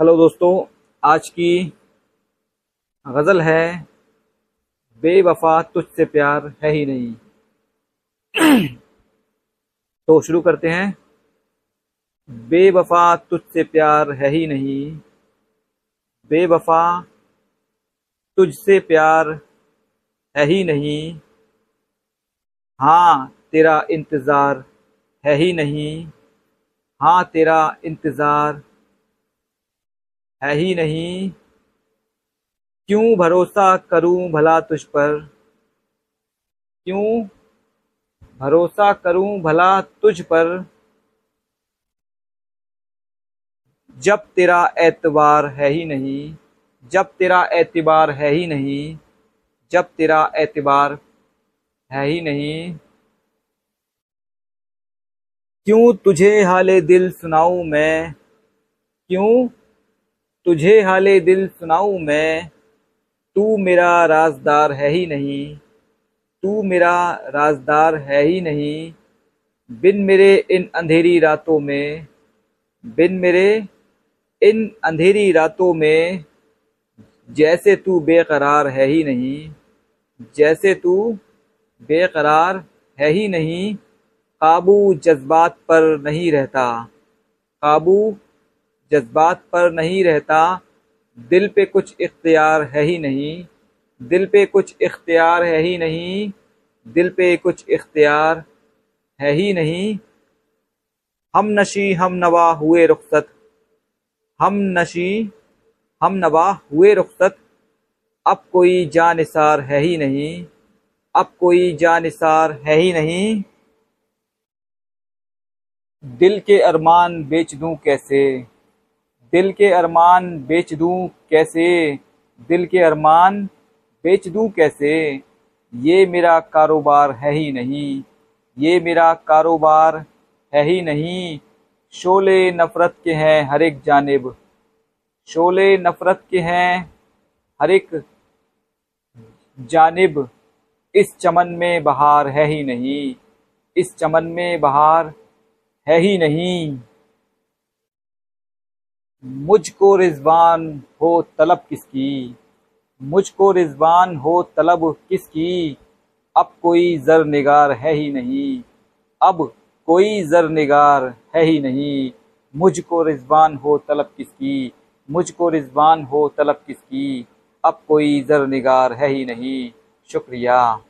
Hello दोस्तों, आज की गज़ल है, बेवफा तुझसे प्यार है ही नहीं। तो शुरू करते हैं। बेवफा तुझसे प्यार है ही नहीं। बेवफा तुझसे प्यार है ही नहीं। हाँ तेरा इंतज़ार है ही नहीं। हाँ तेरा इंतज़ार है ही नहीं। क्यों भरोसा करूँ भला तुझ पर? क्यों भरोसा करूँ भला तुझ पर? जब तेरा एतबार है ही नहीं, जब तेरा एतबार है ही नहीं, जब तेरा एतबार है ही नहीं। क्यों तुझे हाले दिल सुनाऊं मैं? क्यों तुझे हाले दिल सुनाऊं मैं, तू मेरा राजदार है ही नहीं, तू मेरा राजदार है ही नहीं, बिन मेरे इन अंधेरी रातों में, बिन मेरे इन अंधेरी रातों में, जैसे तू बेकरार है ही नहीं, जैसे तू बेकरार है ही नहीं, काबू जज्बात पर नहीं रहता, काबू जज्बात पर नहीं रहता, दिल पे कुछ इख्तियार है ही नहीं। दिल पे कुछ इख्तियार है ही नहीं, दिल पे कुछ इख्तियार है ही नहीं। हम नशी, हम नवा हुए रुखसत। हम नशी, हम नवा हुए रुखसत। अब कोई जानिसार है ही नहीं, अब कोई जानिसार है ही नहीं। दिल के अरमान बेच दूँ कैसे? दिल के अरमान बेच दूँ कैसे? दिल के अरमान बेच दूँ कैसे? ये मेरा कारोबार है ही नहीं। ये मेरा कारोबार है ही नहीं। शोले नफ़रत के हैं हर एक जानब। शोले नफ़रत के हैं हर एक जानब। इस चमन में बहार है ही नहीं। इस चमन में बहार है ही नहीं। मुझको रिजवान हो तलब किसकी? मुझको रिजवान हो तलब किसकी? अब कोई जर निगार है ही नहीं। अब कोई जर निगार है ही नहीं। मुझको रिजवान हो तलब किसकी? मुझको रिजवान हो तलब किसकी? अब कोई जर निगार है ही नहीं। शुक्रिया।